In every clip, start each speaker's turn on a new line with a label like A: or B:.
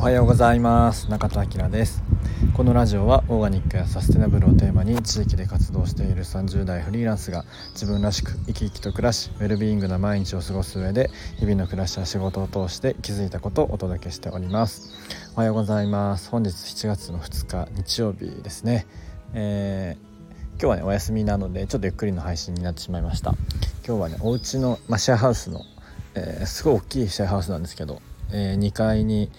A: おはようございます。中田明です。このラジオはオーガニックやサステナブルをテーマに地域で活動している30代フリーランスが自分らしく生き生きと暮らしウェルビーイングな毎日を過ごす上で日々の暮らしや仕事を通して気づいたことをお届けしております。おはようございます。本日7月の2日日曜日ですね、えー、今日はねお休みなのでちょっとゆっくりの配信になってしまいました。今日はねお家の、まあ、シェアハウスの、えー、すごい大きいシェアハウスなんですけど、えー、2階に、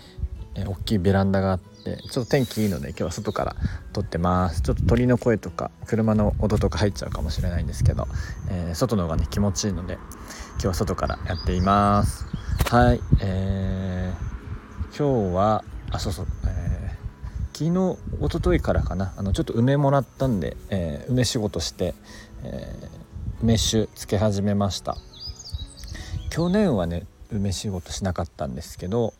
A: えー、大きいベランダがあってちょっと天気いいので今日は外から撮ってます。ちょっと鳥の声とか車の音とか入っちゃうかもしれないんですけど、えー、外の方がね気持ちいいので今日は外からやっています。はいえー、今日はあそうそう、えー、昨日一昨日からかな。あのちょっと梅もらったんで、えー、梅仕事して、えー梅酒つけ始めました。去年はね梅仕事しなかったんですけど、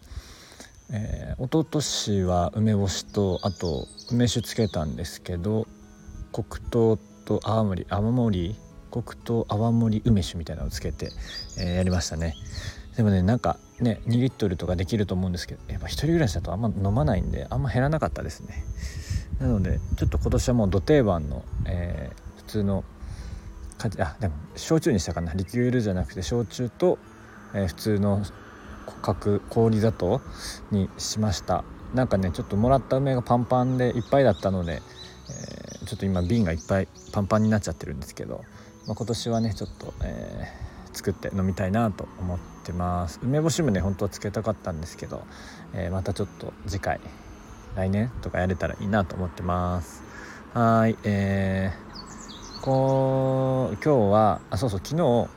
A: えー、一昨年は梅干しとあと梅酒つけたんですけど黒糖と泡盛泡盛黒糖泡盛梅酒みたいなのをつけて、えー、やりましたね。でもねなんかね2リットルとかできると思うんですけどやっぱ一人暮らしだとあんま飲まないんであんま減らなかったですね。なのでちょっと今年はもう土定番の、えー、普通のあでも焼酎にしたかな。リキュールじゃなくて焼酎と、えー、普通の角氷砂糖にしました。なんかねちょっともらった梅がパンパンでいっぱいだったので、えー、ちょっと今瓶がいっぱいパンパンになっちゃってるんですけど、まあ、今年はねちょっと、えー、作って飲みたいなと思ってます。梅干しもね本当はつけたかったんですけど、えー、またちょっと次回来年とかやれたらいいなと思ってます。はいえーこう今日はあそうそう昨日、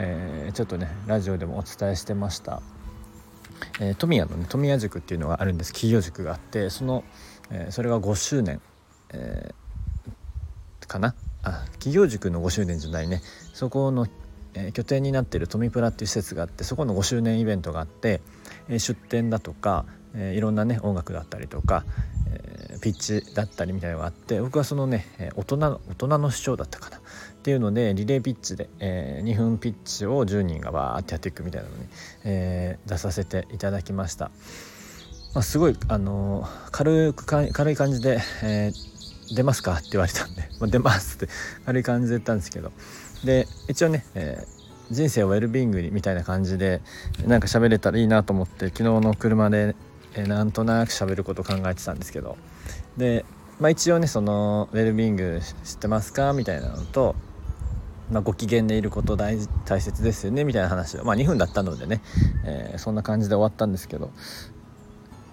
A: えー、ちょっとねラジオでもお伝えしてました、えー、富谷のね富谷塾っていうのがあるんです。企業塾があってその、えー、それが5周年、え、かな？あ企業塾の5周年じゃないね。そこの、え、拠点になってる富プラっていう施設があってそこの5周年イベントがあって、え、出店だとか、え、いろんなね音楽だったりとか、ピッチだったりみたいなのがあって僕はそのね大人の大人の主張だったかなっていうのでリレーピッチで、えー、2分ピッチを10人がバーってやっていくみたいなのに、えー、出させていただきました。まあ、すごい、あのー、軽く軽い感じで、え、出ますか?」って言われたんで「まあ、出ます」って軽い感じで言ったんですけどで一応ね、え、人生をウェルビーイングにみたいな感じでなんか喋れたらいいなと思って昨日の車で、え、なんとなく喋ることを考えてたんですけどで、まあ、一応ねそのウェルビーイング知ってますかみたいなのと、まあ、ご機嫌でいること大大切ですよねみたいな話を、まあ、2分だったのでね、えー、そんな感じで終わったんですけど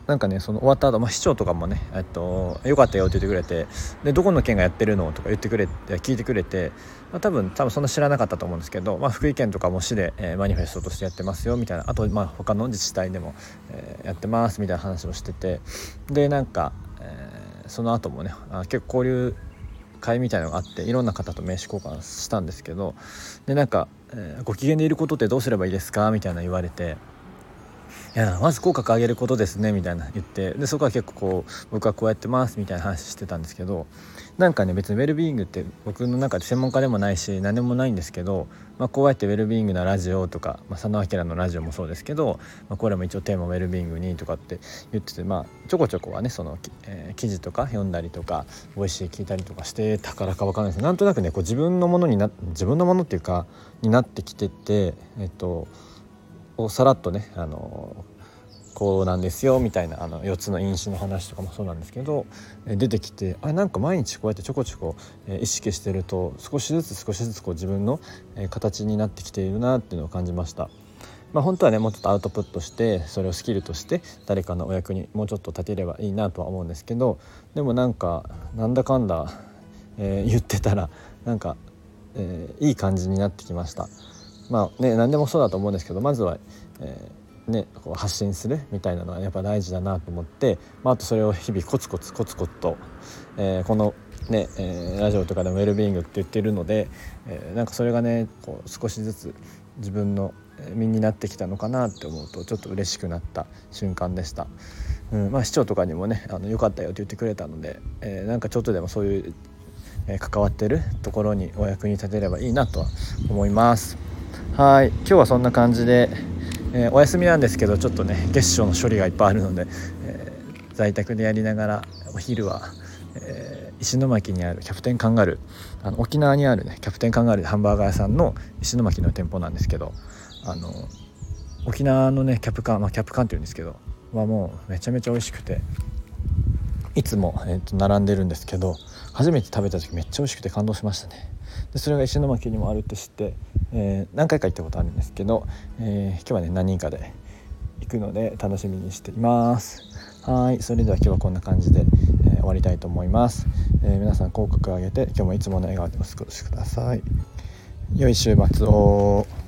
A: なんかねその終わった後、まあ市長とかもね「えっと、よかったよ」って言ってくれて「でどこの県がやってるの?」とか言ってくれて聞いてくれて、まあ、多分多分そんな知らなかったと思うんですけど、まあ、福井県とかも市で、えー、マニフェストとしてやってますよみたいなあとまあ他の自治体でも、えー、やってますみたいな話をしててでなんか、えーその後もね結構交流会みたいのがあっていろんな方と名刺交換したんですけどでなんか、えー、ご機嫌でいることってどうすればいいですか?」みたいな言われていやまず口角上げることですねみたいな言ってでそこは結構こう僕はこうやってますみたいな話してたんですけどなんかね別にウェルビーイングって僕の中で専門家でもないし何でもないんですけど、まあ、こうやってウェルビーイングなラジオとか、まあ、佐野明のラジオもそうですけど、まあ、これも一応テーマウェルビーイングにとかって言ってて、まあ、ちょこちょこはねその、えー、記事とか読んだりとかボイシー聞いたりとかしてたからか分かんないです。なんとなくねこう自分のものにな自分のものっていうかになってきててえっとをさらっとねあのこうなんですよみたいなあの4つの因子の話とかもそうなんですけど出てきてあなんか毎日こうやってちょこちょこ意識してると少しずつ少しずつこう自分の形になってきているなっていうのを感じました。まあ、本当はねもうちょっとアウトプットしてそれをスキルとして誰かのお役にもうちょっと立てればいいなとは思うんですけどでもなんかなんだかんだ、えー、言ってたらなんか、えー、いい感じになってきました。まあね何でもそうだと思うんですけどまずは、えーね、こう発信するみたいなのはやっぱ大事だなと思って、まあ、あとそれを日々コツコツコツコツと、えー、このね、えー、ラジオとかでもウェルビーイングって言ってるので、えー、なんかそれがねこう少しずつ自分の身になってきたのかなって思うとちょっと嬉しくなった瞬間でした。うんまあ、市長とかにもねあのよかったよって言ってくれたので、えー、なんかちょっとでもそういう、えー、関わってるところにお役に立てればいいなとは思います。はい今日はそんな感じでえー、お休みなんですけどちょっとね月賞の処理がいっぱいあるので、えー、在宅でやりながらお昼は、えー、石巻にあるキャプテンカンガルーあの沖縄にあるねキャプテンカンガルーハンバーガー屋さんの石巻の店舗なんですけどあの沖縄のねキャプカン、まあ、キャプカンっていうんですけどはもうめちゃめちゃ美味しくていつも、えー、と並んでるんですけど初めて食べた時めっちゃ美味しくて感動しましたね。でそれが石巻にもあるって知って、えー、何回か行ったことあるんですけど、えー、今日はね何人かで行くので楽しみにしています。はいそれでは今日はこんな感じで、えー、終わりたいと思います、え皆さん口角上げて今日もいつもの笑顔でお過ごしください。良い週末を。